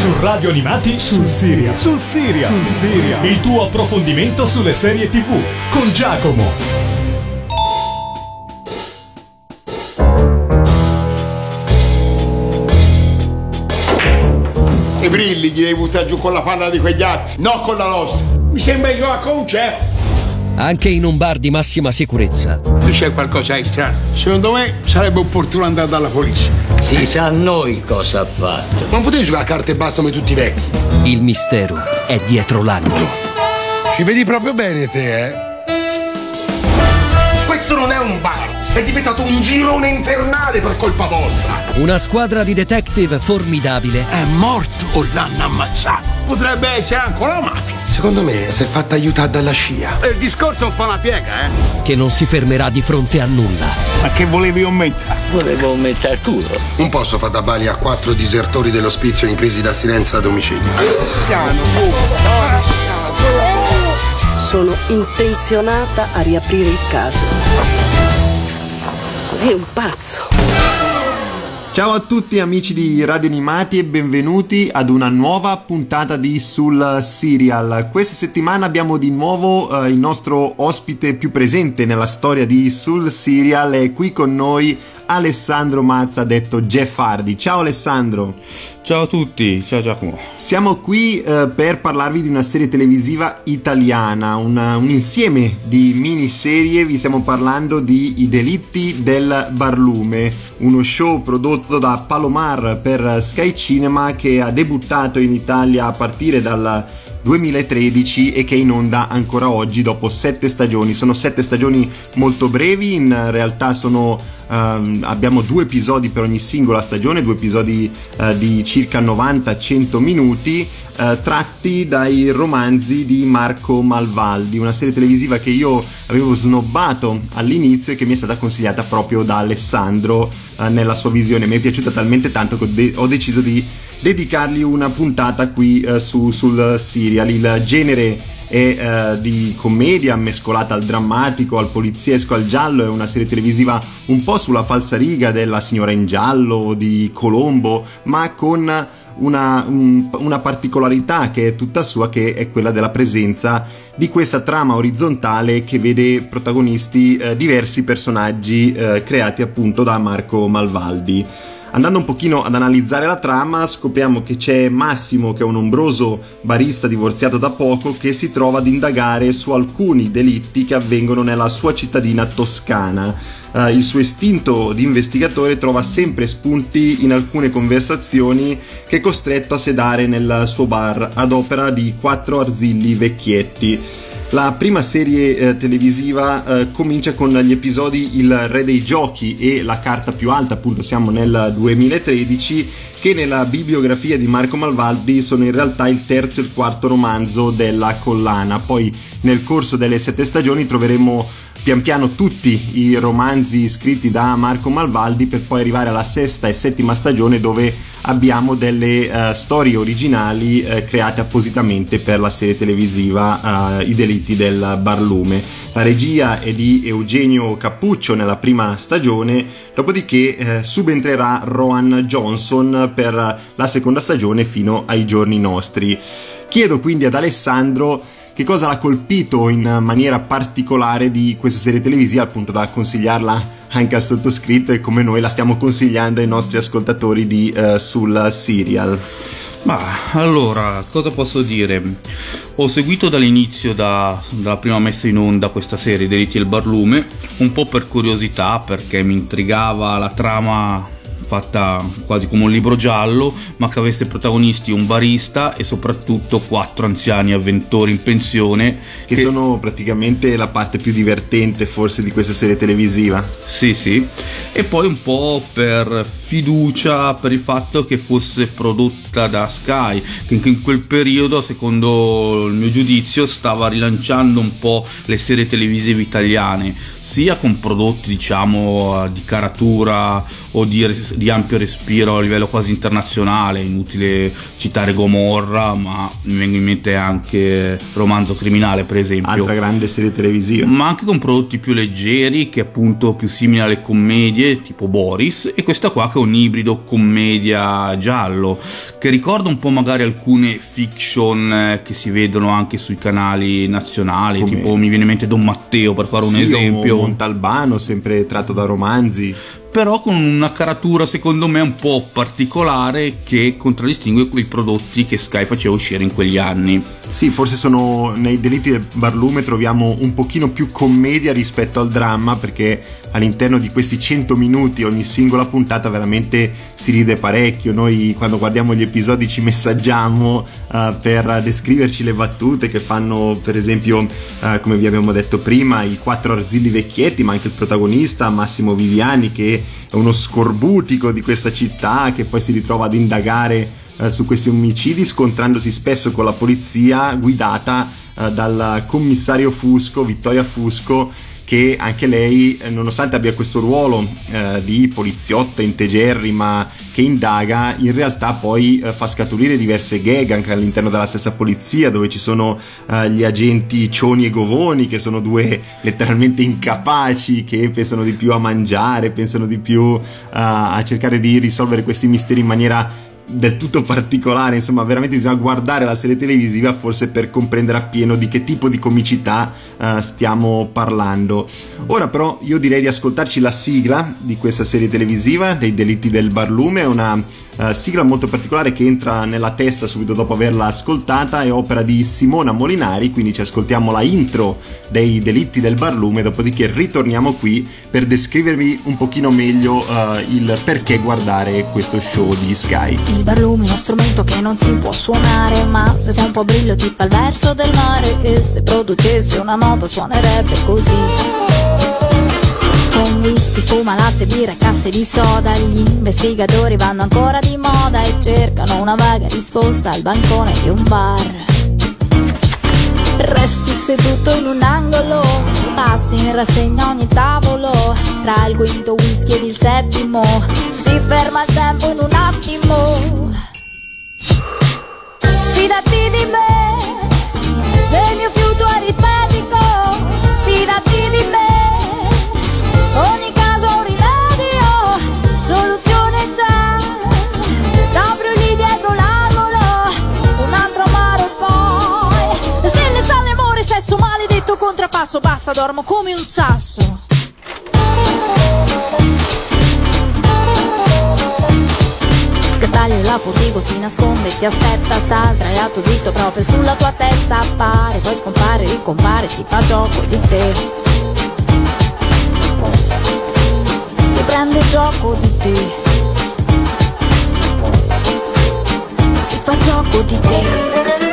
Su Radio Animati sul Siria. Sul Siria. Sul Siria. Il tuo approfondimento sulle serie TV con Giacomo. I brilli gli devi buttare giù con la palla di quegli altri, no con la nostra. Mi sembra che va con un certo. Anche in un bar di massima sicurezza. Qui c'è qualcosa di strano. Secondo me sarebbe opportuno andare dalla polizia. Si sa a noi cosa ha fatto. Non potete giocare a carte e basta come tutti i vecchi. Il mistero è dietro l'angolo. Ci vedi proprio bene te, eh? Questo non è un bar. È diventato un girone infernale per colpa vostra. Una squadra di detective formidabile È morto o l'hanno ammazzato? Potrebbe essere ancora mafia. Secondo me si è fatta aiutare dalla scia. Il discorso fa una piega, eh? che non si fermerà di fronte a nulla. Ma che volevi aumentare? Volevo il culo. Non posso far da bali a quattro disertori dell'ospizio in crisi d'assinenza a domicilio. Piano, su. Sono intenzionata a riaprire il caso. È un pazzo. Ciao a tutti amici di Radio Animati e benvenuti ad una nuova puntata di Sul Serial. Questa settimana abbiamo di nuovo eh, il nostro ospite più presente nella storia di Sul Serial. È qui con noi Alessandro Mazza, detto Jeff Hardy. Ciao Alessandro. Ciao a tutti, ciao Giacomo. Siamo qui eh, per parlarvi di una serie televisiva italiana, una- un insieme di miniserie. Vi stiamo parlando di I delitti del barlume, uno show prodotto da Palomar per Sky Cinema che ha debuttato in Italia a partire dal 2013 e che è in onda ancora oggi dopo sette stagioni. Sono sette stagioni molto brevi, in realtà sono ehm, abbiamo due episodi per ogni singola stagione, due episodi eh, di circa 90-100 minuti, eh, tratti dai romanzi di Marco Malvaldi, una serie televisiva che io avevo snobbato all'inizio e che mi è stata consigliata proprio da Alessandro eh, nella sua visione. Mi è piaciuta talmente tanto che ho, de- ho deciso di dedicargli una puntata qui eh, su- sul serial. Il genere è eh, di commedia mescolata al drammatico, al poliziesco, al giallo, è una serie televisiva un po' sulla falsariga della signora in giallo, di Colombo, ma con una, un- una particolarità che è tutta sua, che è quella della presenza di questa trama orizzontale che vede protagonisti eh, diversi personaggi eh, creati appunto da Marco Malvaldi. Andando un pochino ad analizzare la trama, scopriamo che c'è Massimo, che è un ombroso barista divorziato da poco, che si trova ad indagare su alcuni delitti che avvengono nella sua cittadina toscana. Eh, il suo istinto di investigatore trova sempre spunti in alcune conversazioni che è costretto a sedare nel suo bar ad opera di quattro arzilli vecchietti. La prima serie eh, televisiva eh, comincia con gli episodi Il Re dei Giochi e La carta più alta, appunto siamo nel 2013, che nella bibliografia di Marco Malvaldi sono in realtà il terzo e il quarto romanzo della collana. Poi nel corso delle sette stagioni troveremo pian piano tutti i romanzi scritti da Marco Malvaldi per poi arrivare alla sesta e settima stagione dove abbiamo delle eh, storie originali eh, create appositamente per la serie televisiva eh, I delitti del barlume. La regia è di Eugenio Cappuccio nella prima stagione, dopodiché subentrerà Rowan Johnson per la seconda stagione fino ai giorni nostri. Chiedo quindi ad Alessandro che cosa l'ha colpito in maniera particolare di questa serie televisiva, al punto da consigliarla anche al sottoscritto e come noi la stiamo consigliando ai nostri ascoltatori di eh, sul serial. Ma allora, cosa posso dire? Ho seguito dall'inizio, da- dalla prima messa in onda, questa serie Delitti del Barlume, un po' per curiosità, perché mi intrigava la trama fatta quasi come un libro giallo, ma che avesse protagonisti un barista e soprattutto quattro anziani avventori in pensione Che sono praticamente la parte più divertente forse di questa serie televisiva. Sì, sì. E poi un po' per fiducia per il fatto che fosse prodotta da Sky, che in quel periodo, secondo il mio giudizio, stava rilanciando un po' le serie televisive italiane, sia con prodotti, diciamo, di caratura o di, res- di ampio respiro a livello quasi internazionale. Inutile citare Gomorra, ma mi vengono in mente anche Romanzo Criminale, per esempio Altra grande serie televisiva. ma anche con prodotti più leggeri che appunto più simili alle commedie tipo Boris e questa qua che è un ibrido commedia giallo che ricorda un po' magari alcune fiction eh, che si vedono anche sui canali nazionali, Come- tipo mi viene in mente Don Matteo per fare un Sì, esempio. Montalbano, sempre tratto da romanzi. però con una caratura secondo me un po' particolare che contraddistingue quei prodotti che Sky faceva uscire in quegli anni. Sì, forse sono nei delitti del barlume troviamo un pochino più commedia rispetto al dramma perché all'interno di questi 100 minuti ogni singola puntata veramente si ride parecchio. Noi quando guardiamo gli episodi ci messaggiamo eh, per descriverci le battute che fanno per esempio, eh, come vi abbiamo detto prima, i quattro arzilli vecchietti, ma anche il protagonista Massimo Viviani che è uno scorbutico di questa città che poi si ritrova ad indagare eh, su questi omicidi scontrandosi spesso con la polizia guidata dal commissario Fusco, Vittoria Fusco, che anche lei, eh, nonostante abbia questo ruolo eh, di poliziotta integerrima che indaga, in realtà poi eh, fa scaturire diverse gag anche all'interno della stessa polizia, dove ci sono eh, gli agenti Cioni e Govoni, che sono due letteralmente incapaci, che pensano di più a mangiare, pensano di più eh, a cercare di risolvere questi misteri in maniera del tutto particolare, insomma, veramente bisogna guardare la serie televisiva forse per comprendere appieno di che tipo di comicità eh, stiamo parlando. Ora però io direi di ascoltarci la sigla di questa serie televisiva dei delitti del barlume, una eh, sigla molto particolare che entra nella testa subito dopo averla ascoltata, è opera di Simona Molinari, quindi ci ascoltiamo la intro dei delitti del barlume, dopodiché ritorniamo qui per descrivervi un pochino meglio eh, il perché guardare questo show di Sky. Il barlume è uno strumento che non si può suonare Ma se sei un po' brillo ti fa il verso del mare E se producesse una nota suonerebbe così Con whisky, spuma, latte, birra casse di soda. Gli investigatori vanno ancora di moda E cercano una vaga risposta al bancone di un bar. Resti seduto in un angolo, passi in rassegna ogni tavolo, tra il quinto whisky ed il settimo, si ferma il tempo in un attimo. Fidati di me, del mio fiuto aritmetico, fidati ogni caso un rimedio, soluzione c'è, proprio lì dietro l'angolo, un altro amaro e poi, le stelle sale amore, sesso maledetto contrappasso, basta dormo come un sasso. La furtivo si nasconde ti aspetta Sta sdraiato dritto proprio sulla tua testa. Appare, poi scompare, ricompare Si fa gioco di te Si prende gioco di te. Si fa gioco di te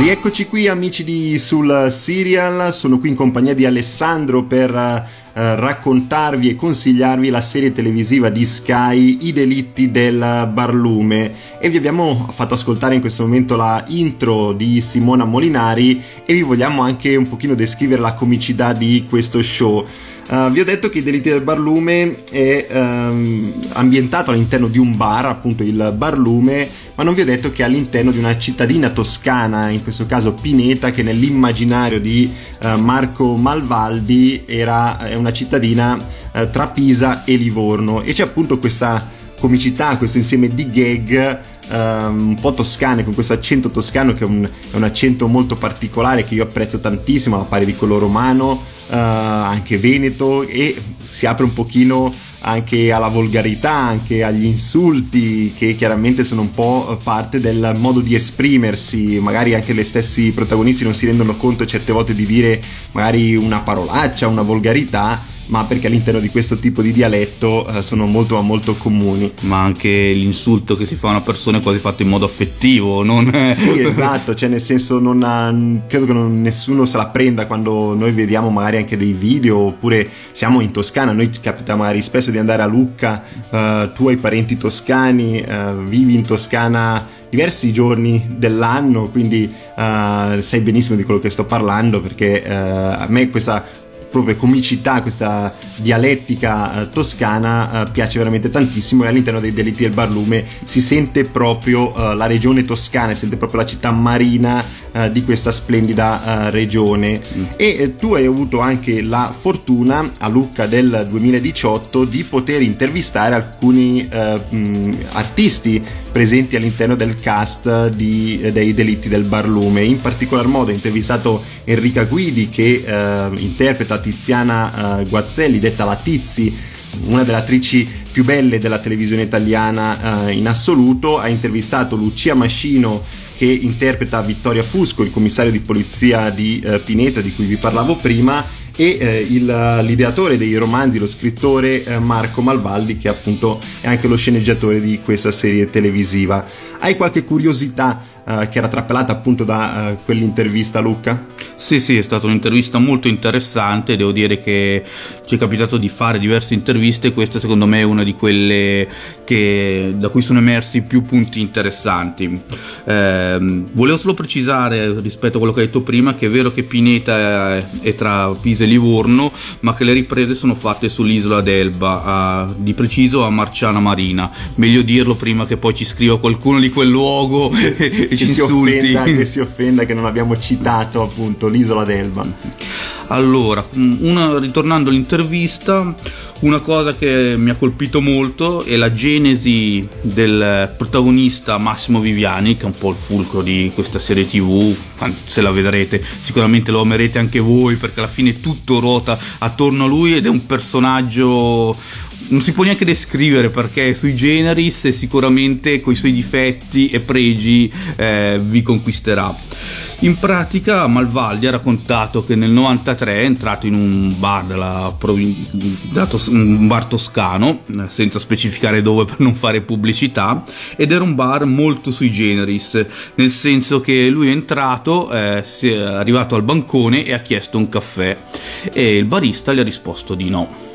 Rieccoci qui amici di Sul Serial, sono qui in compagnia di Alessandro per eh, raccontarvi e consigliarvi la serie televisiva di Sky I delitti del barlume e vi abbiamo fatto ascoltare in questo momento la intro di Simona Molinari e vi vogliamo anche un pochino descrivere la comicità di questo show. Uh, vi ho detto che I delitti del barlume è ehm, ambientato all'interno di un bar, appunto il barlume, ma non vi ho detto che è all'interno di una cittadina toscana, in questo caso Pineta, che nell'immaginario di eh, Marco Malvaldi era è una cittadina eh, tra Pisa e Livorno. E c'è appunto questa comicità, questo insieme di gag ehm, un po' toscane, con questo accento toscano che è un, è un accento molto particolare che io apprezzo tantissimo, alla pari di quello romano, eh, anche veneto e si apre un pochino anche alla volgarità, anche agli insulti che chiaramente sono un po' parte del modo di esprimersi, magari anche gli stessi protagonisti non si rendono conto certe volte di dire magari una parolaccia, una volgarità, ma perché all'interno di questo tipo di dialetto eh, sono molto ma molto comuni. Ma anche l'insulto che si fa a una persona è quasi fatto in modo affettivo, non Sì, esatto, cioè nel senso non ha- credo che non- nessuno se la prenda quando noi vediamo magari anche dei video oppure siamo in Toscana, noi capita magari spesso di andare a Lucca, eh, tu hai parenti toscani, eh, vivi in Toscana diversi giorni dell'anno, quindi eh, sai benissimo di quello che sto parlando perché eh, a me questa proprio comicità, questa dialettica eh, toscana eh, piace veramente tantissimo e all'interno dei delitti del barlume si sente proprio eh, la regione toscana, si sente proprio la città marina di questa splendida regione mm. e tu hai avuto anche la fortuna a Lucca del 2018 di poter intervistare alcuni mh, artisti presenti all'interno del cast di, dei delitti del barlume. In particolar modo ho intervistato Enrica Guidi che interpreta Tiziana eh, Guazzelli, detta la Tizi, una delle attrici più belle della televisione italiana eh, in assoluto. Ha intervistato Lucia Mascino che interpreta Vittoria Fusco, il commissario di polizia di eh, Pineta di cui vi parlavo prima e eh, il, l'ideatore dei romanzi, lo scrittore eh, Marco Malvaldi che appunto è anche lo sceneggiatore di questa serie televisiva. Hai qualche curiosità eh, che era trappelata appunto da uh, quell'intervista Luca? Sì, sì, è stata un'intervista molto interessante, devo dire che ci è capitato di fare diverse interviste questa secondo me è una di quelle che, da cui sono emersi più punti interessanti. Eh, volevo solo precisare rispetto a quello che hai detto prima che è vero che Pineta è tra Pisa e Livorno, ma che le riprese sono fatte sull'isola d'Elba, a, di preciso a Marciana Marina. Meglio dirlo prima che poi ci scriva qualcuno di quel luogo ci si offenda, che si offenda che non abbiamo citato appunto l'isola d'Elba. Allora, una, ritornando all'intervista, una cosa che mi ha colpito molto è la genesi del protagonista Massimo Viviani, che è un po' il fulcro di questa serie tv, se la vedrete sicuramente lo amerete anche voi perché alla fine tutto ruota attorno a lui ed è un personaggio non si può neanche descrivere perché sui generis sicuramente con i suoi difetti e pregi eh, vi conquisterà. In pratica Malvaldi ha raccontato che nel 93 è entrato in un bar, della provin- tos- un bar toscano, senza specificare dove per non fare pubblicità, ed era un bar molto sui generis, nel senso che lui è entrato, eh, è arrivato al bancone e ha chiesto un caffè e il barista gli ha risposto di no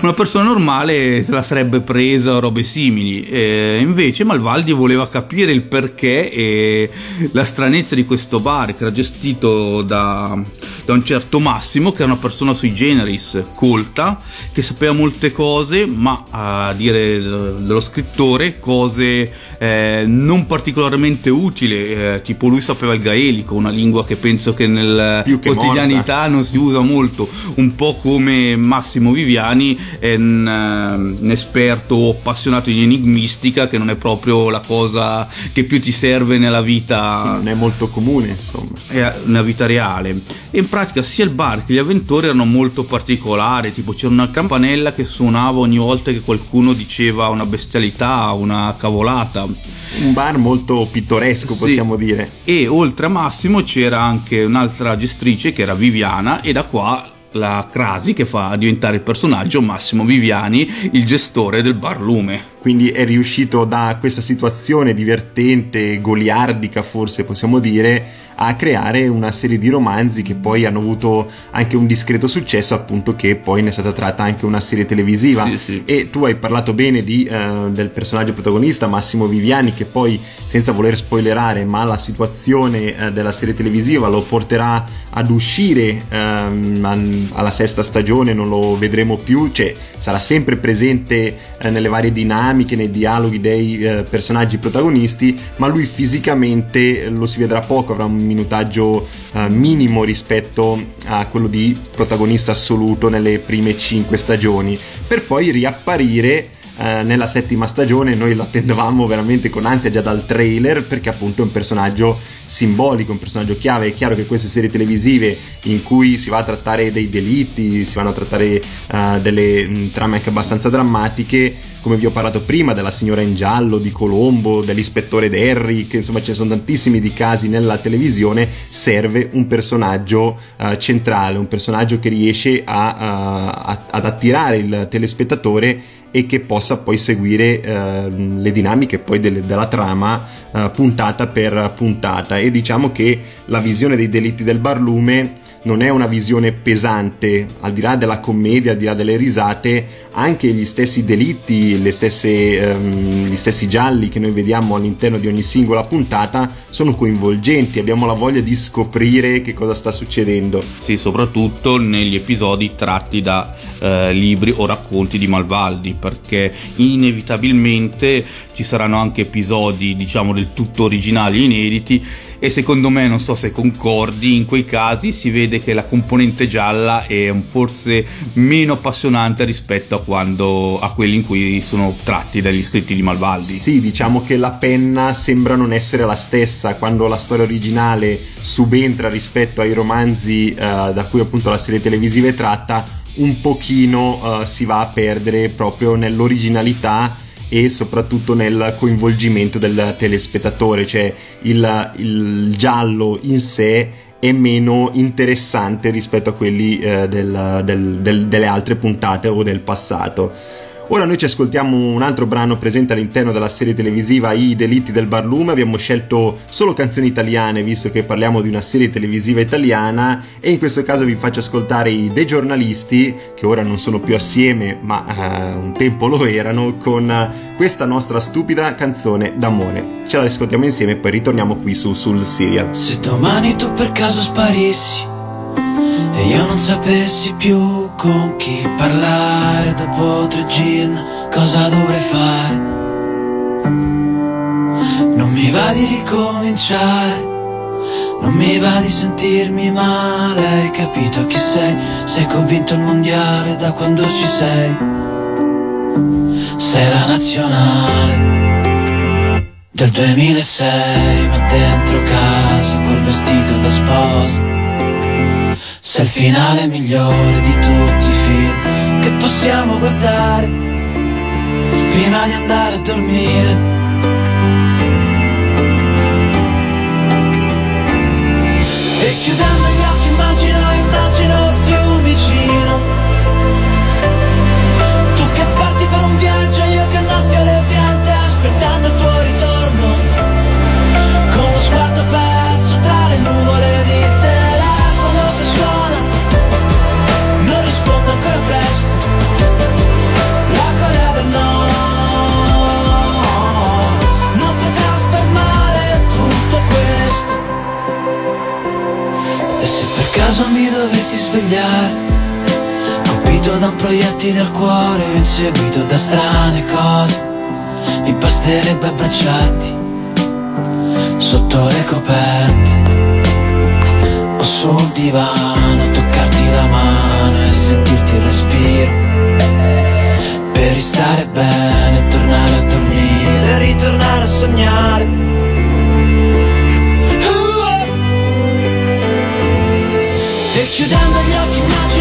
una persona normale se la sarebbe presa o robe simili. Eh, invece Malvaldi voleva capire il perché e la stranezza di questo bar che era gestito da, da un certo Massimo, che era una persona sui generis, colta, che sapeva molte cose, ma a dire dello scrittore, cose eh, non particolarmente utili, eh, tipo lui sapeva il gaelico, una lingua che penso che nel che quotidianità morta. non si usa molto, un po' come Massimo Viviani è un, uh, un esperto appassionato di enigmistica che non è proprio la cosa che più ti serve nella vita. Sì, non è molto comune, insomma. Nella vita reale. E pratica sia il bar che gli avventori erano molto particolari, tipo c'era una campanella che suonava ogni volta che qualcuno diceva una bestialità, una cavolata. Un bar molto pittoresco, possiamo sì. dire. E oltre a Massimo c'era anche un'altra gestrice che era Viviana e da qua la Crasi che fa diventare il personaggio Massimo Viviani, il gestore del bar Lume. Quindi è riuscito da questa situazione divertente, goliardica forse possiamo dire, a creare una serie di romanzi che poi hanno avuto anche un discreto successo, appunto che poi ne è stata tratta anche una serie televisiva. Sì, sì. E tu hai parlato bene di, uh, del personaggio protagonista Massimo Viviani, che poi, senza voler spoilerare, ma la situazione uh, della serie televisiva lo porterà ad uscire um, alla sesta stagione, non lo vedremo più, cioè sarà sempre presente uh, nelle varie dinamiche, nei dialoghi dei personaggi protagonisti, ma lui fisicamente lo si vedrà poco, avrà un minutaggio uh, minimo rispetto a quello di protagonista assoluto nelle prime 5 stagioni, per poi riapparire Uh, nella settima stagione noi lo attendevamo veramente con ansia già dal trailer perché appunto è un personaggio simbolico, un personaggio chiave. È chiaro che queste serie televisive in cui si va a trattare dei delitti, si vanno a trattare uh, delle mh, trame anche abbastanza drammatiche, come vi ho parlato prima, della signora in giallo, di Colombo, dell'ispettore Derry, che insomma ne sono tantissimi di casi nella televisione, serve un personaggio uh, centrale, un personaggio che riesce a, uh, a, ad attirare il telespettatore e che possa poi seguire uh, le dinamiche poi delle, della trama puntata per puntata. E diciamo che la visione dei delitti del barlume non è una visione pesante, al di là della commedia, al di là delle risate, anche gli stessi delitti, stesse, ehm, gli stessi gialli che noi vediamo all'interno di ogni singola puntata sono coinvolgenti, abbiamo la voglia di scoprire che cosa sta succedendo. Sì, soprattutto negli episodi tratti da eh, libri o racconti di Malvaldi, perché inevitabilmente ci saranno anche episodi, diciamo, del tutto originali, inediti e secondo me, non so se concordi, in quei casi si vede che la componente gialla è forse meno appassionante rispetto a, quando, a quelli in cui sono tratti dagli scritti di Malvaldi. Sì, diciamo che la penna sembra non essere la stessa quando la storia originale subentra rispetto ai romanzi eh, da cui appunto la serie televisiva è tratta, un pochino uh, si va a perdere proprio nell'originalità e soprattutto nel coinvolgimento del telespettatore, cioè il, il giallo in sé è meno interessante rispetto a quelli eh, del, del, del, delle altre puntate o del passato. Ora noi ci ascoltiamo un altro brano presente all'interno della serie televisiva I delitti del barlume, abbiamo scelto solo canzoni italiane visto che parliamo di una serie televisiva italiana e in questo caso vi faccio ascoltare i dei giornalisti che ora non sono più assieme ma uh, un tempo lo erano con questa nostra stupida canzone d'amore. Ce la ascoltiamo insieme e poi ritorniamo qui su sul serial. Se domani tu per caso sparissi io non sapessi più con chi parlare dopo tre gin, cosa dovrei fare? Non mi va di ricominciare, non mi va di sentirmi male, hai capito chi sei? Sei convinto il mondiale da quando ci sei? Sei la nazionale del 2006, ma dentro casa col vestito da sposa sei il finale migliore di tutti i film che possiamo guardare prima di andare a dormire. E chiudendo svegliare Colpito da un proiettile al cuore inseguito da strane cose Mi basterebbe abbracciarti Sotto le coperte o sul divano, toccarti la mano e sentirti il respiro. Per ristare bene, tornare a dormire, ritornare a sognare. Chiudendo gli occhi immagino,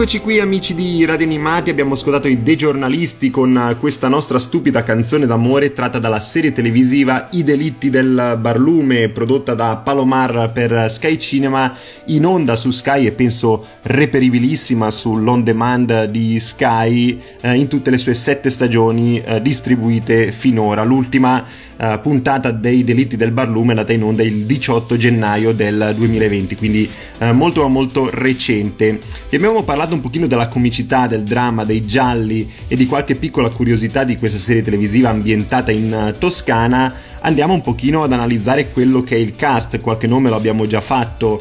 Eccoci qui amici di Radio Animati, abbiamo ascoltato i De Giornalisti con questa nostra stupida canzone d'amore tratta dalla serie televisiva I delitti del barlume prodotta da Palomar per Sky Cinema in onda su Sky e penso reperibilissima sull'on demand di Sky eh, in tutte le sue sette stagioni eh, distribuite finora. L'ultima uh, puntata dei delitti del barlume andata in onda il 18 gennaio del 2020, quindi uh, molto molto recente. E abbiamo parlato un pochino della comicità, del dramma, dei gialli e di qualche piccola curiosità di questa serie televisiva ambientata in uh, Toscana. Andiamo un pochino ad analizzare quello che è il cast, qualche nome lo abbiamo già fatto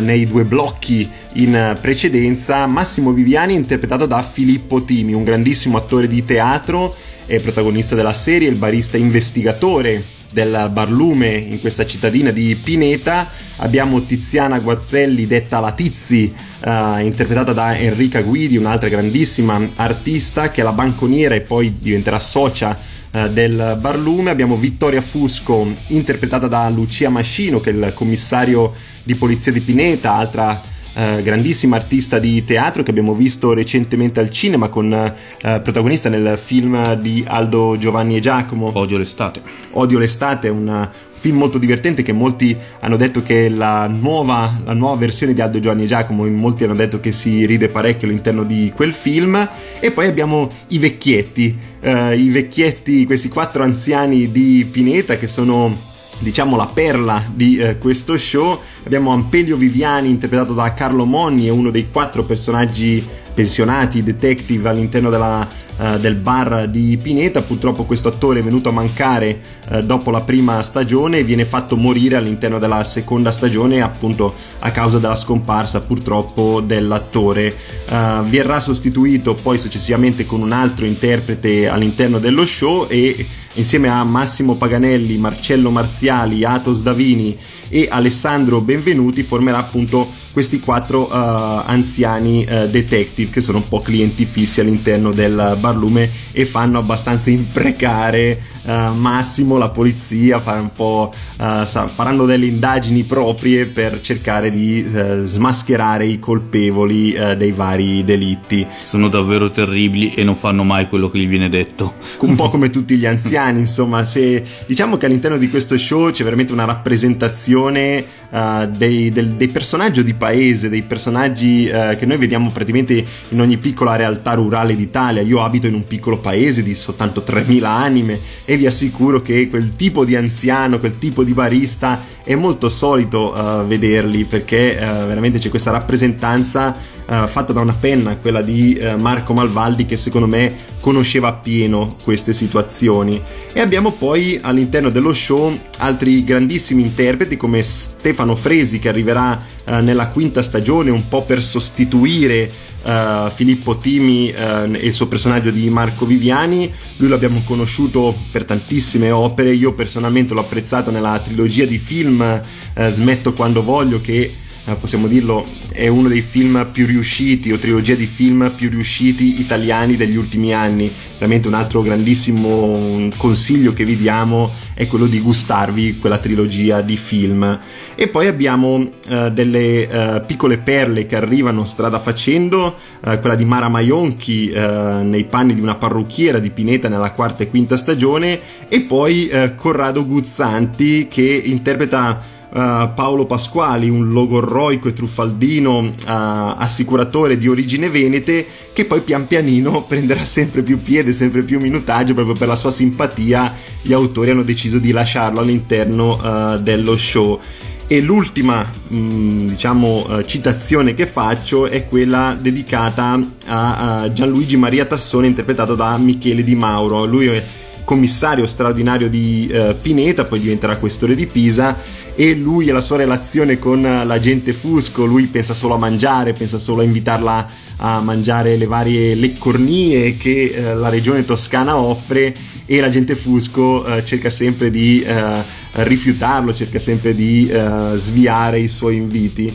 nei due blocchi in precedenza. Massimo Viviani interpretato da Filippo Timi, un grandissimo attore di teatro è protagonista della serie, il barista investigatore del barlume in questa cittadina di Pineta. Abbiamo Tiziana Guazzelli, detta la Tizi, uh, interpretata da Enrica Guidi, un'altra grandissima artista che è la banconiera e poi diventerà socia uh, del barlume. Abbiamo Vittoria Fusco, interpretata da Lucia Mascino, che è il commissario di polizia di Pineta, altra eh, grandissima artista di teatro che abbiamo visto recentemente al cinema con eh, protagonista nel film di Aldo Giovanni e Giacomo. Odio l'estate. Odio l'estate, un film molto divertente che molti hanno detto che è la nuova, la nuova versione di Aldo Giovanni e Giacomo, molti hanno detto che si ride parecchio all'interno di quel film e poi abbiamo i vecchietti, uh, i vecchietti, questi quattro anziani di Pineta che sono diciamo la perla di eh, questo show. Abbiamo Ampelio Viviani interpretato da Carlo Monni, è uno dei quattro personaggi pensionati, detective all'interno della, uh, del bar di Pineta. Purtroppo questo attore è venuto a mancare uh, dopo la prima stagione e viene fatto morire all'interno della seconda stagione appunto a causa della scomparsa purtroppo dell'attore. Uh, verrà sostituito poi successivamente con un altro interprete all'interno dello show e insieme a Massimo Paganelli, Marcello Marziali, Atos Davini e Alessandro Benvenuti formerà appunto questi quattro uh, anziani uh, detective che sono un po' clienti fissi all'interno del barlume e fanno abbastanza imprecare uh, Massimo, la polizia, faranno delle indagini proprie per cercare di smascherare i colpevoli dei vari delitti. Sono davvero terribili e non fanno mai quello che gli viene detto. Un po' come tutti gli anziani, insomma, se diciamo che all'interno di questo show c'è veramente una rappresentazione uh, dei, del, dei, personaggi di paese, dei personaggi uh, che noi vediamo praticamente in ogni piccola realtà rurale d'Italia. Io abito in un piccolo paese di soltanto 3.000 anime e vi assicuro che quel tipo di anziano, quel tipo di barista è molto solito uh, vederli perché veramente c'è questa rappresentanza uh, fatta da una penna, quella di uh, Marco Malvaldi, che secondo me conosceva appieno queste situazioni. E abbiamo poi all'interno dello show altri grandissimi interpreti come Stefano Fresi, che arriverà uh, nella quinta stagione un po' per sostituire Uh, Filippo Timi uh, e il suo personaggio di Marco Viviani. Lui l'abbiamo conosciuto per tantissime opere, io personalmente l'ho apprezzato nella trilogia di film uh, Smetto quando voglio che eh, possiamo dirlo, è uno dei film più riusciti o trilogia di film più riusciti italiani degli ultimi anni. Veramente un altro grandissimo consiglio che vi diamo è quello di gustarvi quella trilogia di film. E poi abbiamo uh, delle uh, piccole perle che arrivano strada facendo, uh, quella di Mara Maionchi nei panni di una parrucchiera di Pineta nella quarta e quinta stagione e poi Corrado Guzzanti che interpreta uh, Paolo Pasquali, un logorroico e truffaldino uh, assicuratore di origine venete, che poi pian pianino prenderà sempre più piede, sempre più minutaggio, proprio per la sua simpatia gli autori hanno deciso di lasciarlo all'interno uh, dello show. E l'ultima, mh, mm, diciamo, citazione che faccio è quella dedicata a, a Gianluigi Maria Tassone, interpretato da Michele Di Mauro. Lui è commissario straordinario di eh, Pineta, poi diventerà questore di Pisa e lui e la sua relazione con l'agente Fusco, lui pensa solo a mangiare, pensa solo a invitarla a mangiare le varie leccornie che eh, la regione toscana offre e l'agente Fusco eh, cerca sempre di eh, rifiutarlo, cerca sempre di eh, sviare i suoi inviti.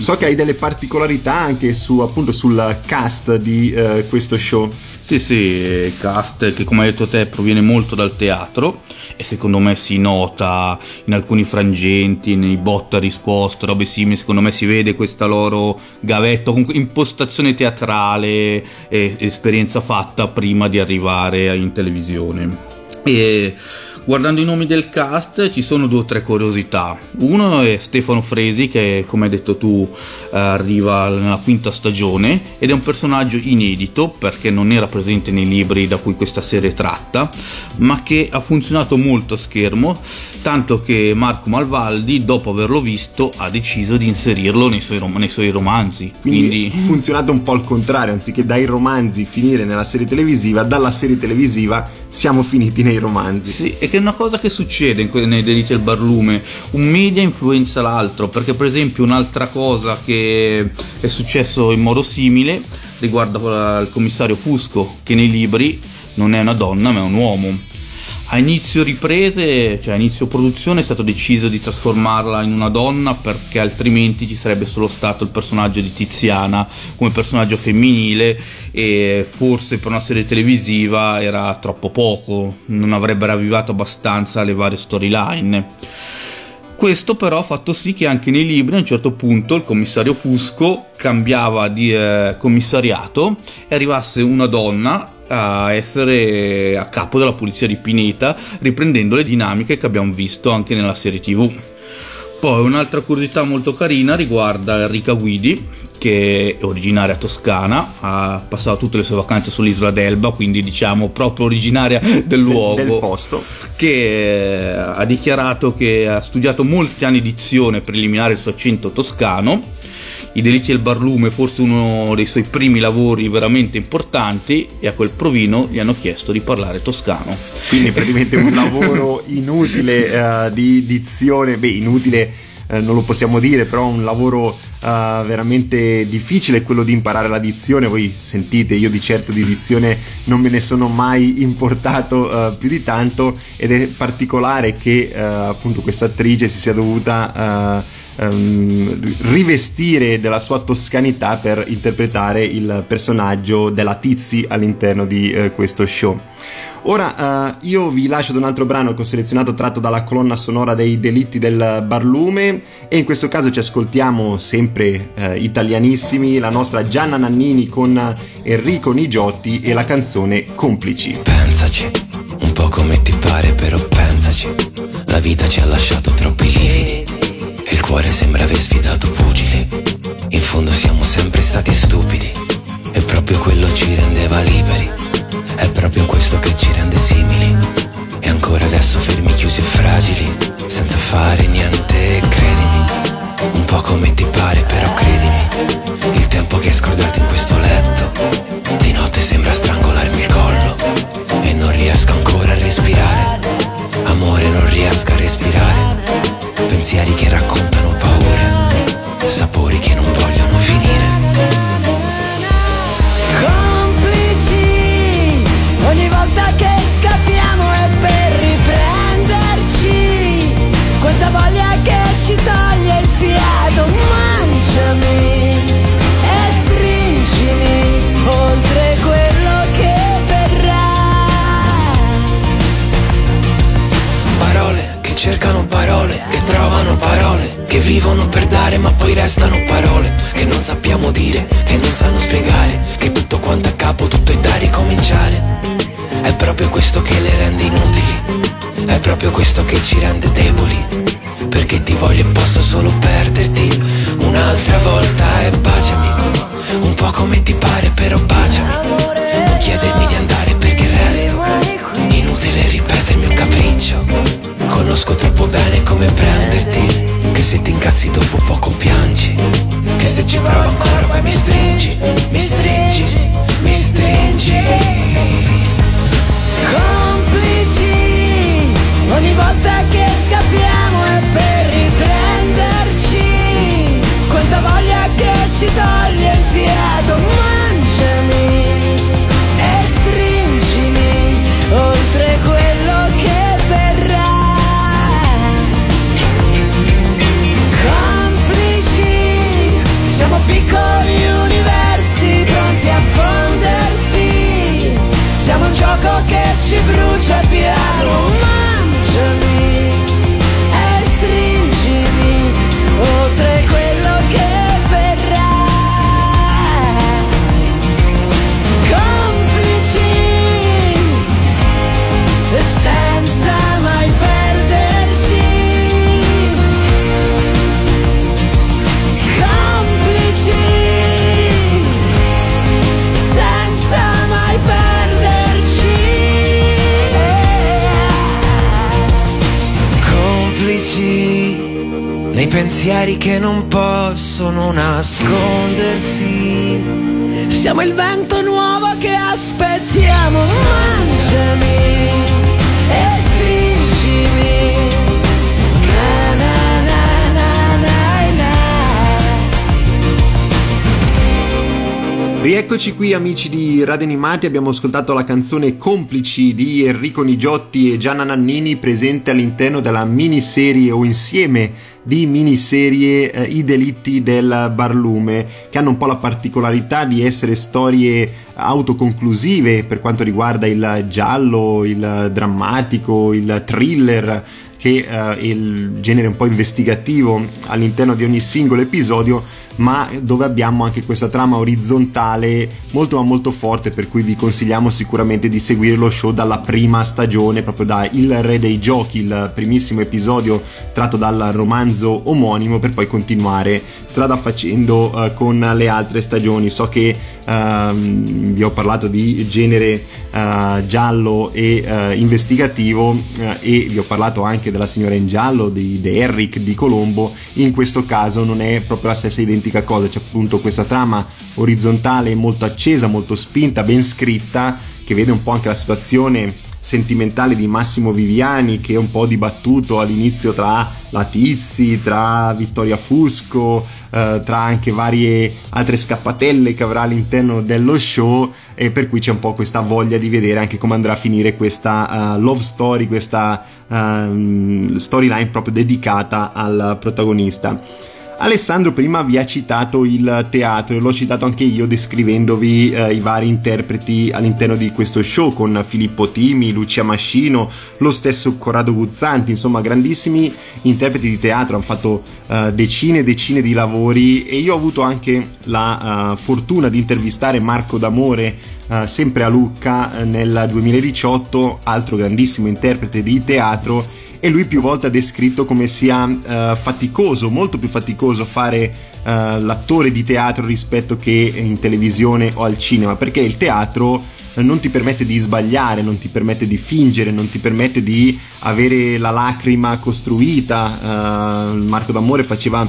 So che hai delle particolarità anche su, appunto, sul cast di eh, questo show. Sì, sì, cast che come hai detto te proviene molto dal teatro e secondo me si nota in alcuni frangenti, nei botta risposta, robe simili, secondo me si vede questa loro gavetta, comunque impostazione teatrale e esperienza fatta prima di arrivare in televisione. E guardando i nomi del cast ci sono due o tre curiosità. Uno è Stefano Fresi che come hai detto tu arriva nella quinta stagione ed è un personaggio inedito perché non era presente nei libri da cui questa serie tratta, ma che ha funzionato molto a schermo, tanto che Marco Malvaldi dopo averlo visto ha deciso di inserirlo nei suoi, rom- nei suoi romanzi. Quindi, Quindi è funzionato un po' al contrario, anziché dai romanzi finire nella serie televisiva, dalla serie televisiva siamo finiti nei romanzi. Sì, e che una cosa che succede que- nei delitti del barlume. Un media influenza l'altro, perché per esempio un'altra cosa che è successo in modo simile riguarda il commissario Fusco, che nei libri non è una donna ma è un uomo. A inizio riprese, cioè a inizio produzione, è stato deciso di trasformarla in una donna perché altrimenti ci sarebbe solo stato il personaggio di Tiziana come personaggio femminile e forse per una serie televisiva era troppo poco, non avrebbe ravvivato abbastanza le varie storyline. Questo però ha fatto sì che anche nei libri a un certo punto il commissario Fusco cambiava di eh, commissariato e arrivasse una donna a essere a capo della polizia di Pineta, riprendendo le dinamiche che abbiamo visto anche nella serie TV. Poi un'altra curiosità molto carina riguarda Enrica Guidi, che è originaria toscana, ha passato tutte le sue vacanze sull'isola d'Elba, quindi diciamo proprio originaria del luogo. Del posto. Che eh, ha dichiarato che ha studiato molti anni dizione per eliminare il suo accento toscano. I delitti del barlume forse uno dei suoi primi lavori veramente importanti e a quel provino gli hanno chiesto di parlare toscano. Quindi praticamente un lavoro inutile eh, di dizione, beh inutile eh, non lo possiamo dire, però un lavoro eh, veramente difficile quello di imparare la dizione. Voi sentite, io di certo di dizione non me ne sono mai importato eh, più di tanto ed è particolare che eh, appunto questa attrice si sia dovuta ehm, rivestire della sua toscanità per interpretare il personaggio della Tizi all'interno di eh, questo show. Ora uh, io vi lascio ad un altro brano che ho selezionato tratto dalla colonna sonora dei delitti del barlume e in questo caso ci ascoltiamo sempre uh, italianissimi la nostra Gianna Nannini con Enrico Nigiotti e la canzone Complici. Pensaci, un po' come ti pare però pensaci, la vita ci ha lasciato troppi lividi cuore sembra aver sfidato pugili, in fondo siamo sempre stati stupidi e proprio quello ci rendeva liberi. È proprio questo che ci rende simili. E ancora adesso fermi, chiusi e fragili, senza fare che non possono nascondersi. Siamo il vento nuovo che aspettiamo. Mangiami e stringimi. Rieccoci qui amici di Radio Animati, abbiamo ascoltato la canzone Complici di Enrico Nigiotti e Gianna Nannini presente all'interno della miniserie o insieme di miniserie eh, I delitti del barlume che hanno un po' la particolarità di essere storie autoconclusive per quanto riguarda il giallo, il drammatico, il thriller che eh, è il genere un po' investigativo all'interno di ogni singolo episodio ma dove abbiamo anche questa trama orizzontale molto ma molto forte per cui vi consigliamo sicuramente di seguire lo show dalla prima stagione proprio da Il Re dei Giochi il primissimo episodio tratto dal romanzo omonimo per poi continuare strada facendo eh, con le altre stagioni. So che ehm, vi ho parlato di genere eh, giallo e eh, investigativo eh, e vi ho parlato anche della signora in giallo di, di Eric di Colombo. In questo caso non è proprio la stessa identica cosa. C'è appunto questa trama orizzontale molto accesa molto spinta ben scritta che vede un po' anche la situazione sentimentale di Massimo Viviani che è un po' dibattuto all'inizio tra la Tizi, tra Vittoria Fusco, eh, tra anche varie altre scappatelle che avrà all'interno dello show e per cui c'è un po' questa voglia di vedere anche come andrà a finire questa uh, love story, questa uh, storyline proprio dedicata al protagonista. Alessandro prima vi ha citato il teatro e l'ho citato anche io descrivendovi eh, i vari interpreti all'interno di questo show con Filippo Timi, Lucia Mascino, lo stesso Corrado Guzzanti, insomma grandissimi interpreti di teatro, hanno fatto eh, decine e decine di lavori e io ho avuto anche la uh, fortuna di intervistare Marco D'Amore uh, sempre a Lucca uh, nel 2018, altro grandissimo interprete di teatro e lui più volte ha descritto come sia uh, faticoso, molto più faticoso fare uh, l'attore di teatro rispetto che in televisione o al cinema, perché il teatro uh, non ti permette di sbagliare, non ti permette di fingere, non ti permette di avere la lacrima costruita. Marco D'Amore faceva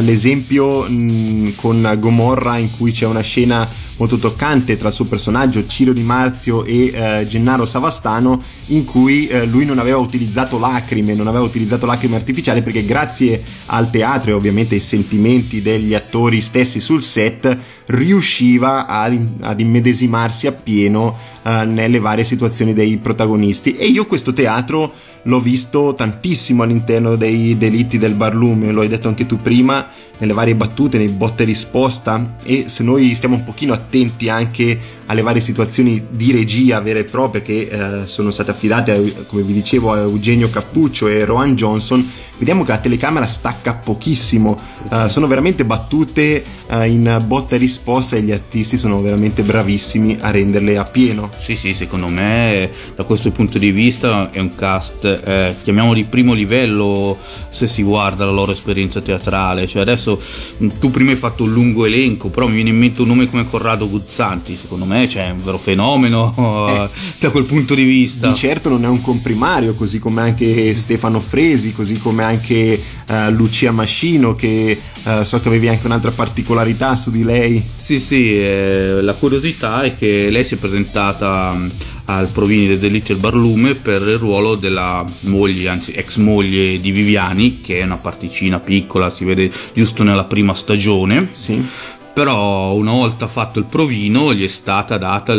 l'esempio mh, con Gomorra in cui c'è una scena molto toccante tra il suo personaggio Ciro Di Marzio e eh, Gennaro Savastano in cui eh, lui non aveva utilizzato lacrime, non aveva utilizzato lacrime artificiali perché grazie al teatro e ovviamente ai sentimenti degli attori stessi sul set riusciva ad, ad immedesimarsi appieno eh, nelle varie situazioni dei protagonisti. E io questo teatro l'ho visto tantissimo all'interno dei delitti del barlume, lo hai detto anche tu prima, that nelle varie battute, nei botte risposta. E se noi stiamo un pochino attenti anche alle varie situazioni di regia vere e proprie che eh, sono state affidate, come vi dicevo, a Eugenio Cappuccio e Rowan Johnson, vediamo che la telecamera stacca pochissimo, uh, sono veramente battute uh, in botta e risposta e gli artisti sono veramente bravissimi a renderle a pieno. Sì, sì, secondo me da questo punto di vista è un cast, eh, chiamiamolo di primo livello se si guarda la loro esperienza teatrale, cioè adesso tu prima hai fatto un lungo elenco, però mi viene in mente un nome come Corrado Guzzanti, secondo me c'è cioè, un vero fenomeno eh, da quel punto di vista. Di certo non è un comprimario, così come anche Stefano Fresi, così come anche uh, Lucia Mascino che uh, so che avevi anche un'altra particolarità su di lei. Sì, sì, eh, la curiosità è che lei si è presentata um, al Provini dei Delitti del Barlume per il ruolo della moglie, anzi ex moglie di Viviani, che è una particina piccola, si vede giusto nella prima stagione. Sì però una volta fatto il provino gli è stata data il,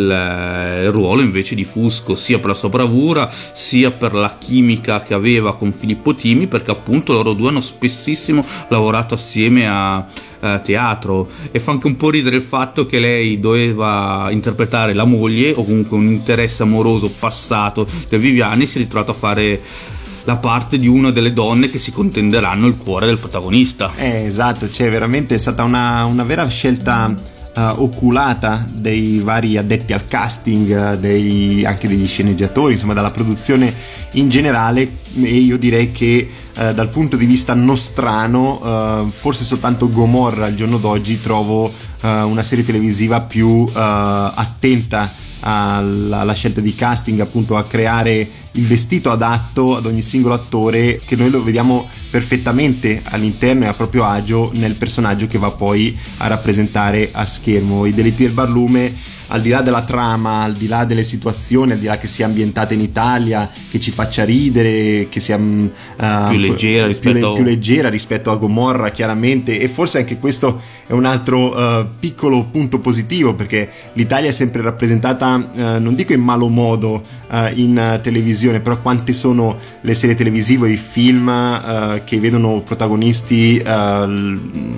il, ruolo invece di Fusco sia per la sua bravura sia per la chimica che aveva con Filippo Timi perché appunto loro due hanno spessissimo lavorato assieme a, a teatro. E fa anche un po' ridere il fatto che lei doveva interpretare la moglie o comunque un interesse amoroso passato del Viviani si è ritrovato a fare la parte di una delle donne che si contenderanno il cuore del protagonista. Eh, esatto, cioè veramente è stata una, una vera scelta uh, oculata dei vari addetti al casting, dei, anche degli sceneggiatori, insomma dalla produzione in generale e io direi che uh, dal punto di vista nostrano uh, forse soltanto Gomorra al giorno d'oggi trovo una serie televisiva più attenta alla, alla scelta di casting, appunto a creare il vestito adatto ad ogni singolo attore che noi lo vediamo perfettamente all'interno e a proprio agio nel personaggio che va poi a rappresentare a schermo. I delitti del barlume al di là della trama, al di là delle situazioni, al di là che sia ambientata in Italia, che ci faccia ridere, che sia uh, più, leggera rispetto... Più, più, leggera rispetto a Gomorra, chiaramente, e forse anche questo è un altro uh, piccolo punto positivo, perché l'Italia è sempre rappresentata, uh, non dico in malo modo in televisione, però quante sono le serie televisive, i film che vedono protagonisti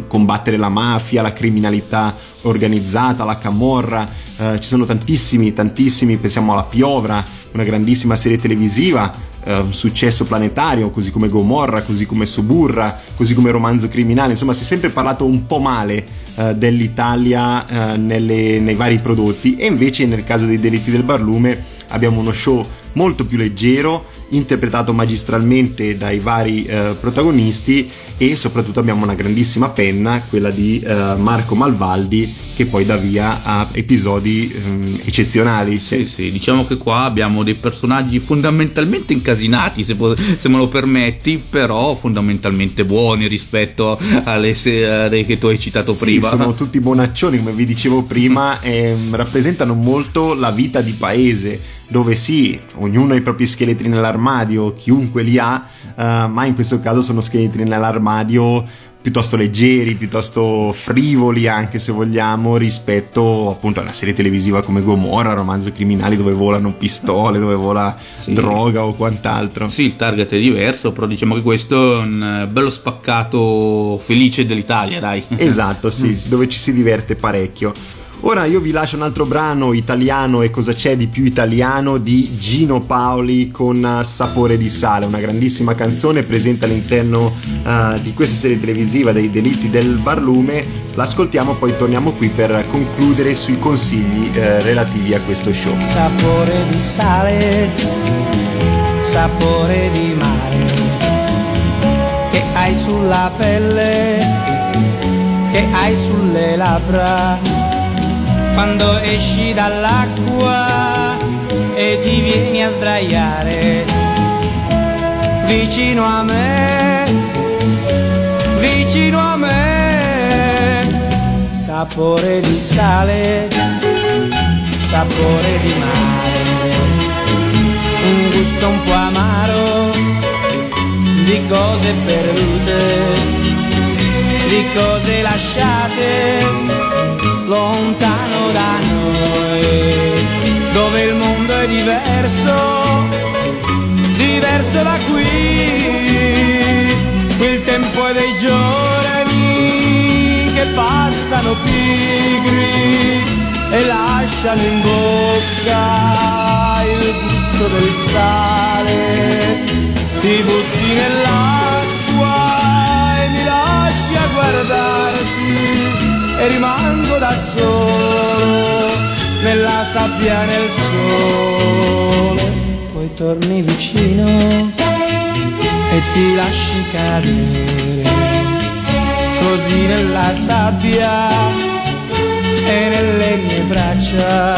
combattere la mafia, la criminalità organizzata, la camorra, eh, ci sono tantissimi, tantissimi, pensiamo alla Piovra, una grandissima serie televisiva, eh, un successo planetario, così come Gomorra, così come Suburra, così come Romanzo Criminale, insomma si è sempre parlato un po' male eh, dell'Italia eh, nelle, nei vari prodotti. E invece nel caso dei delitti del barlume abbiamo uno show molto più leggero, interpretato magistralmente dai vari eh, protagonisti e soprattutto abbiamo una grandissima penna, quella di eh, Marco Malvaldi, che poi dà via a episodi ehm, eccezionali. Sì, sì, diciamo che qua abbiamo dei personaggi fondamentalmente incasinati, se, se me lo permetti, però fondamentalmente buoni rispetto alle serie che tu hai citato sì, prima. Sono tutti bonaccioni, come vi dicevo prima, e rappresentano molto la vita di paese, dove sì, ognuno ha i propri scheletri nell'armadio, chiunque li ha, uh, ma in questo caso sono scheletri nell'armadio piuttosto leggeri, piuttosto frivoli anche se vogliamo rispetto appunto a una serie televisiva come Gomorra, romanzo criminali dove volano pistole, dove vola sì. droga o quant'altro. Sì, il target è diverso, però diciamo che questo è un bello spaccato felice dell'Italia, dai. Esatto, sì, dove ci si diverte parecchio. Ora io vi lascio un altro brano italiano e cosa c'è di più italiano di Gino Paoli con Sapore di sale, una grandissima canzone presente all'interno uh, di questa serie televisiva dei delitti del barlume. L'ascoltiamo poi torniamo qui per concludere sui consigli uh, relativi a questo show. Sapore di sale, sapore di mare che hai sulla pelle, che hai sulle labbra quando esci dall'acqua e ti vieni a sdraiare vicino a me, vicino a me, sapore di sale, sapore di mare, un gusto un po' amaro di cose perdute di cose lasciate lontano da noi, dove il mondo è diverso, diverso da qui. Il tempo è dei giorni che passano pigri e lasciano in bocca il gusto del sale, ti butti nell'acqua guardarti e rimango da solo nella sabbia nel sole. Poi torni vicino e ti lasci cadere così nella sabbia e nelle mie braccia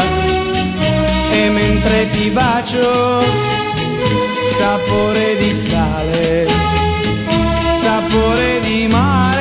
e mentre ti bacio sapore di sale sapore di mare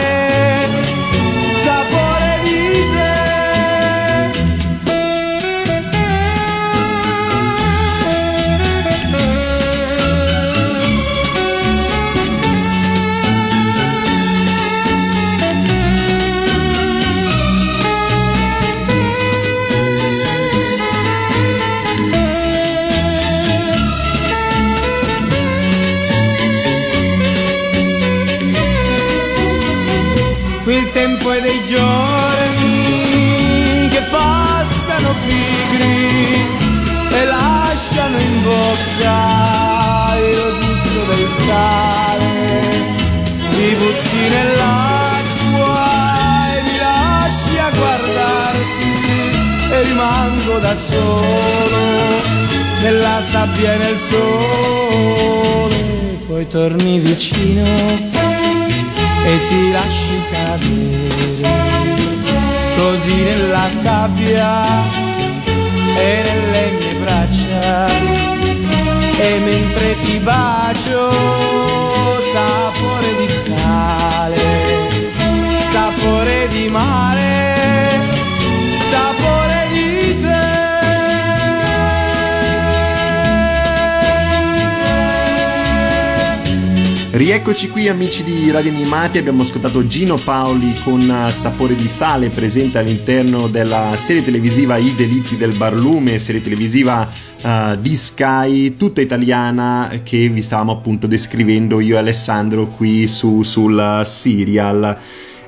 Rieccoci qui amici di Radio Animati, abbiamo ascoltato Gino Paoli con eh, Sapore di sale presente all'interno della serie televisiva I delitti del barlume, serie televisiva uh, di Sky, tutta italiana che vi stavamo appunto descrivendo io e Alessandro qui su, sul serial.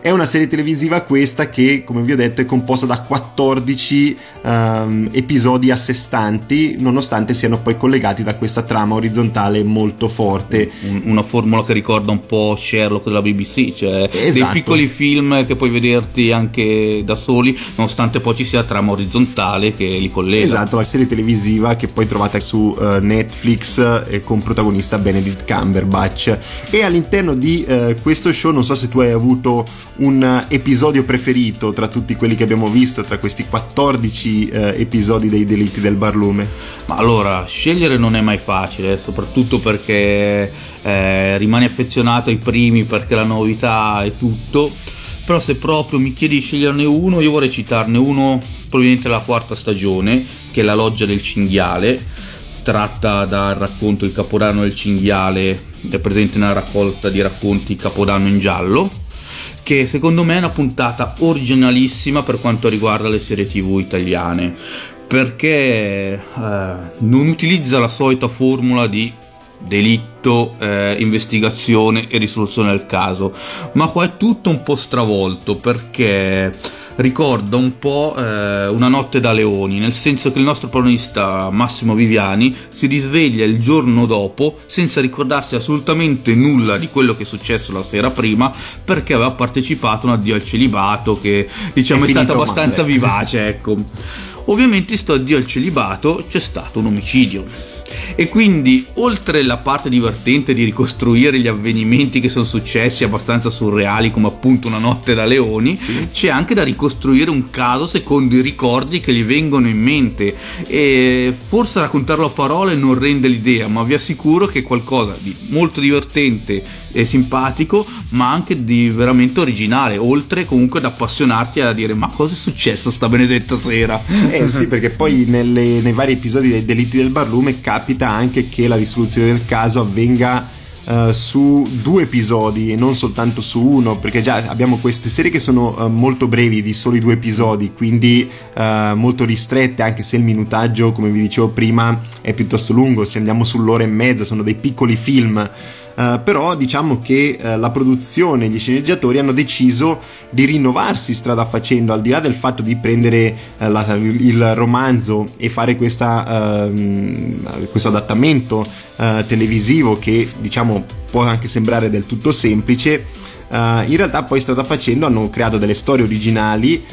È una serie televisiva questa che, come vi ho detto, è composta da 14 um, episodi a sé stanti, nonostante siano poi collegati da questa trama orizzontale molto forte. Una formula che ricorda un po' Sherlock della BBC, cioè Esatto. dei piccoli film che puoi vederti anche da soli, nonostante poi ci sia la trama orizzontale che li collega. Esatto, la serie televisiva che poi trovate su eh, Netflix eh, con protagonista Benedict Cumberbatch. E all'interno di eh, questo show, non so se tu hai avuto un eh, episodio preferito tra tutti quelli che abbiamo visto, tra questi 14 eh, episodi dei delitti del barlume. Ma allora, scegliere non è mai facile, soprattutto perché eh, rimani affezionato ai primi perché la novità è tutto. Però se proprio mi chiedi di sceglierne uno, io vorrei citarne uno proveniente dalla quarta stagione, che è La loggia del cinghiale, tratta dal racconto Il capodanno del cinghiale, è presente nella raccolta di racconti Capodanno in giallo, che secondo me è una puntata originalissima per quanto riguarda le serie tv italiane, perché eh, non utilizza la solita formula di delitto, eh, investigazione e risoluzione del caso, ma qua è tutto un po' stravolto perché ricorda un po' eh, una notte da leoni, nel senso che il nostro protagonista Massimo Viviani si risveglia il giorno dopo senza ricordarsi assolutamente nulla di quello che è successo la sera prima perché aveva partecipato a un addio al celibato che diciamo È è, stato abbastanza male. vivace, ecco. Ovviamente sto addio al celibato c'è stato un omicidio. E quindi, oltre la parte divertente di ricostruire gli avvenimenti che sono successi abbastanza surreali, come appunto una notte da leoni, c'è anche da ricostruire un caso secondo i ricordi che gli vengono in mente. E forse raccontarlo a parole non rende l'idea, ma vi assicuro che è qualcosa di molto divertente simpatico, ma anche di veramente originale, oltre comunque ad appassionarti a dire ma cosa è successo sta benedetta sera? Eh sì, perché poi nelle- nei vari episodi dei delitti del barlume capita anche che la risoluzione del caso avvenga eh, su due episodi e non soltanto su uno, perché già abbiamo queste serie che sono eh, molto brevi, di soli due episodi, quindi eh, molto ristrette, anche se il minutaggio, come vi dicevo prima, è piuttosto lungo, se andiamo sull'ora e mezza, sono dei piccoli film. Eh, però diciamo che eh, la produzione e gli sceneggiatori hanno deciso di rinnovarsi strada facendo, al di là del fatto di prendere eh, la- il romanzo e fare questa, ehm, questo adattamento televisivo che diciamo può anche sembrare del tutto semplice. in realtà poi strada facendo hanno creato delle storie originali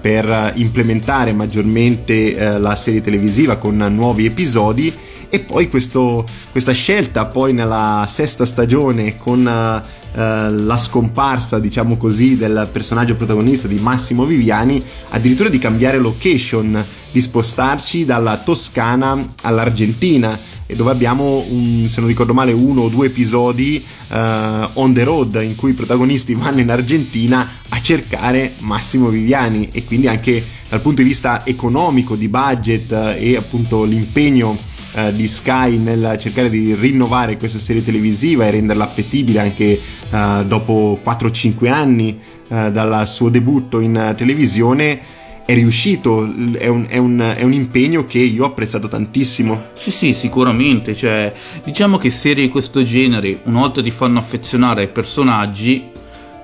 per implementare maggiormente la serie televisiva con nuovi episodi e poi questo- questa scelta poi nella sesta stagione con eh, la scomparsa diciamo così del personaggio protagonista di Massimo Viviani addirittura di cambiare location di spostarci dalla Toscana all'Argentina. E dove abbiamo un, se non ricordo male uno o due episodi eh, on the road in cui i protagonisti vanno in Argentina a cercare Massimo Viviani. E quindi anche dal punto di vista economico di budget e appunto l'impegno eh, di Sky nel cercare di rinnovare questa serie televisiva e renderla appetibile anche eh, dopo 4-5 anni eh, dal suo debutto in televisione è riuscito, è un, è un- è un impegno che io ho apprezzato tantissimo. Sì, sì, sicuramente. Cioè, diciamo che serie di questo genere, una volta ti fanno affezionare ai personaggi,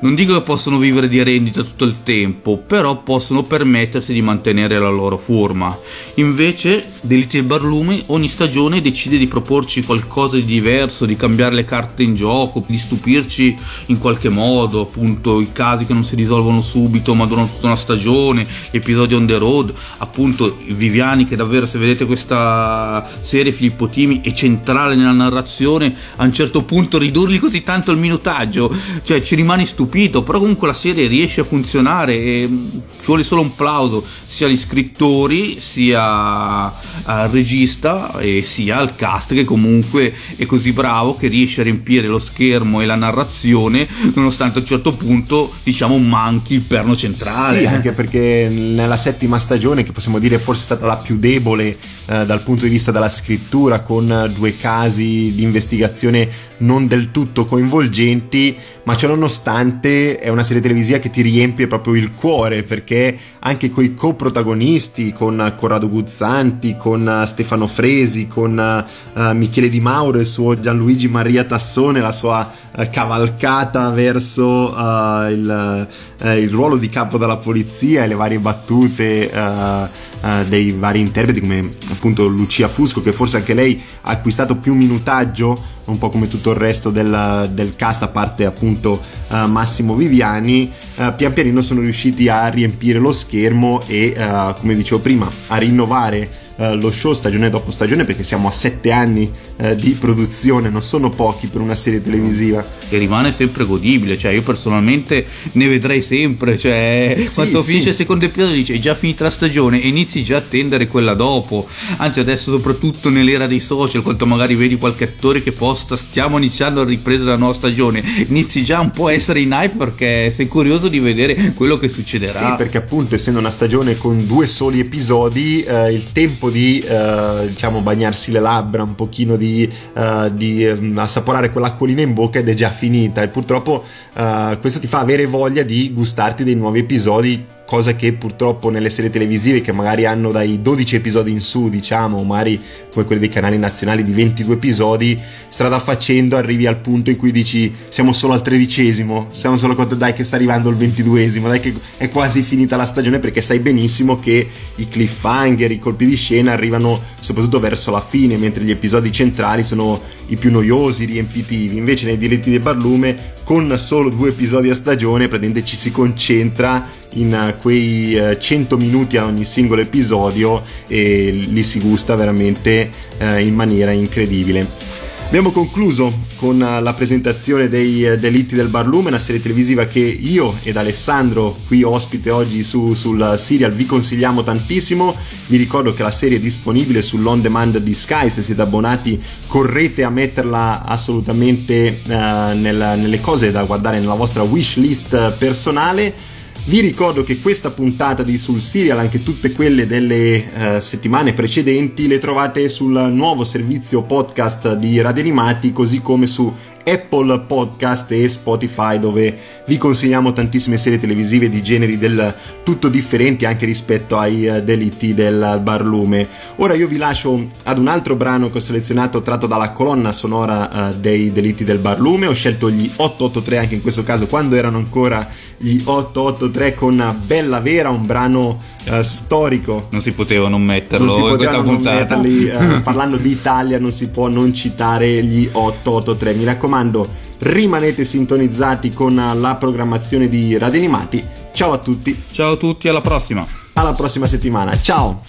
non dico che possono vivere di rendita tutto il tempo, però possono permettersi di mantenere la loro forma. Invece, Delitti del Barlume, ogni stagione decide di proporci qualcosa di diverso, di cambiare le carte in gioco, di stupirci in qualche modo, appunto i casi che non si risolvono subito ma durano tutta una stagione, episodi on the road, appunto Viviani che davvero se vedete questa serie Filippo Timi è centrale nella narrazione, a un certo punto ridurli così tanto il minutaggio, cioè ci rimani stupito capito, però comunque la serie riesce a funzionare e mm, ci vuole solo un plauso sia agli scrittori sia al regista e sia al cast che comunque è così bravo che riesce a riempire lo schermo e la narrazione nonostante a un certo punto diciamo manchi il perno centrale. Sì, anche perché nella settima stagione, che possiamo dire forse è stata la più debole eh, dal punto di vista della scrittura, con due casi di investigazione non del tutto coinvolgenti, ma ciò nonostante è una serie televisiva che ti riempie proprio il cuore perché anche coi coprotagonisti, con Corrado Guzzanti, con Stefano Fresi, con uh, Michele Di Mauro, il suo Gianluigi Maria Tassone, la sua uh, cavalcata verso uh, il, il, ruolo di capo della polizia e le varie battute dei vari interpreti come appunto Lucia Fusco che forse anche lei ha acquistato più minutaggio un po' come tutto il resto del, del cast a parte appunto Massimo Viviani. Pian pianino sono riusciti a riempire lo schermo e come dicevo prima a rinnovare eh, lo show stagione dopo stagione perché siamo a sette anni eh, di produzione, non sono pochi per una serie televisiva. E rimane sempre godibile, cioè io personalmente ne vedrei sempre, cioè sì, quando sì. finisce il secondo episodio dice è già finita la stagione e inizi già a attendere quella dopo, anzi adesso soprattutto nell'era dei social, quando magari vedi qualche attore che posta stiamo iniziando a ripresa della nuova stagione, inizi già un po' a essere in hype perché sei curioso di vedere quello che succederà. Sì, perché appunto essendo una stagione con due soli episodi, eh, il tempo tempo di eh, diciamo bagnarsi le labbra, un pochino di, eh, di um, assaporare quell'acquolina in bocca ed è già finita. E purtroppo eh, questo ti fa avere voglia di gustarti dei nuovi episodi cosa che purtroppo nelle serie televisive che magari hanno dai 12 episodi in su, diciamo, magari come quelli dei canali nazionali di 22 episodi, strada facendo arrivi al punto in cui dici siamo solo al tredicesimo, siamo solo contro dai che sta arrivando il ventiduesimo, dai che è quasi finita la stagione perché sai benissimo che i cliffhanger, i colpi di scena arrivano soprattutto verso la fine, mentre gli episodi centrali sono i più noiosi, riempitivi. Invece nei diritti del barlume con solo due episodi a stagione praticamente ci si concentra in quei 100 eh, minuti a ogni singolo episodio e li si gusta veramente eh, in maniera incredibile. Abbiamo concluso con la presentazione dei eh, Delitti del Barlume, una serie televisiva che io ed Alessandro, qui ospite oggi su, sul serial, vi consigliamo tantissimo. Vi ricordo che la serie è disponibile sull'on demand di Sky, se siete abbonati correte a metterla assolutamente uh, nella, nelle cose da guardare nella vostra wish list personale vi ricordo che questa puntata di Sul Serial, anche tutte quelle delle eh, settimane precedenti, le trovate sul nuovo servizio podcast di Radio Animati, così come su Apple Podcast e Spotify dove vi consigliamo tantissime serie televisive di generi del tutto differenti anche rispetto ai uh, delitti del barlume. Ora io vi lascio ad un altro brano che ho selezionato tratto dalla colonna sonora uh, dei delitti del barlume, ho scelto gli 883 anche in questo caso quando erano ancora gli 883 con Bella Vera, un brano uh, storico. Non si poteva non metterlo non si poteva non metterli, uh, parlando di Italia non si può non citare gli 883. Mi raccomando, rimanete sintonizzati con la programmazione di Radio Animati. Ciao a tutti. Ciao a tutti, alla prossima. Alla prossima settimana. Ciao.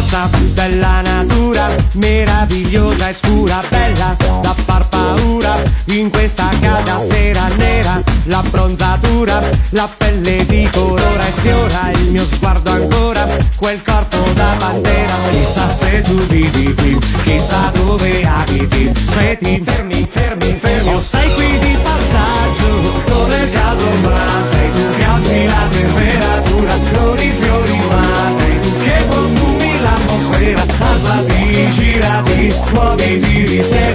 Forza della natura, meravigliosa e scura, bella da far paura in questa calda sera nera. L'abbronzatura, la pelle di colora e sfiora il mio sguardo ancora, quel corpo da bandera. Chissà se tu vivi qui, chissà dove abiti, se ti fermi, fermi, fermi o sei qui di passaggio, con il caldo ma sei tu che alzi la temperatura,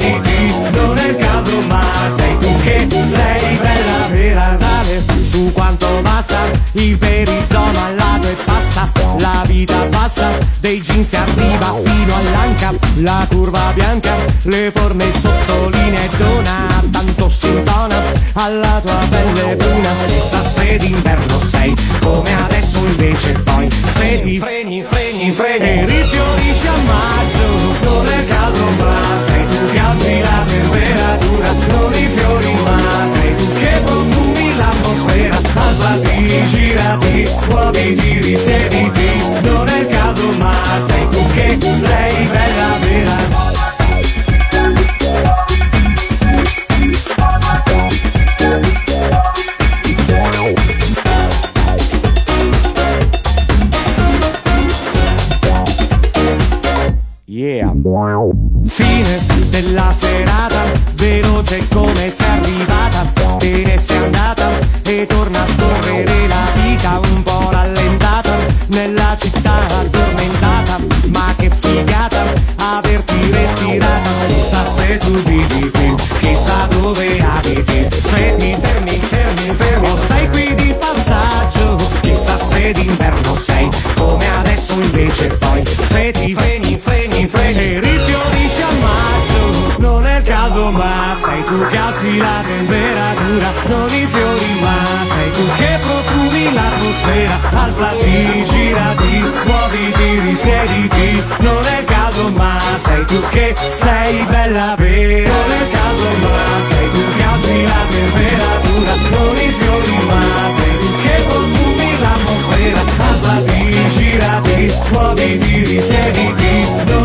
risiediti Non è caldo ma sei tu che sei bella vera Sale su quanto basta, iperizoma al lato e passa La vita passa, dei jeans arriva fino all'anca La curva bianca, le forme sottolinea e dona Tanto si intona alla tua pelle bruna Chissà se d'inverno sei come adesso invece poi Se ti freni, freni, freni e girati, muoviti, risiediti Non è caldo ma sei tu che sei bella. yeah. Fine della serata, veloce come sei arrivata, te ne sei andata e torna a scorrere la vita un po' alla tu che alzi la temperatura, non i fiori ma sei tu che profumi l'atmosfera, alzati, girati, muoviti, risiediti, non è il caldo ma sei tu che sei bella vera, non è il caldo ma sei tu che alzi la temperatura, non i fiori ma sei tu che profumi l'atmosfera, alzati, girati, muoviti, risiediti, non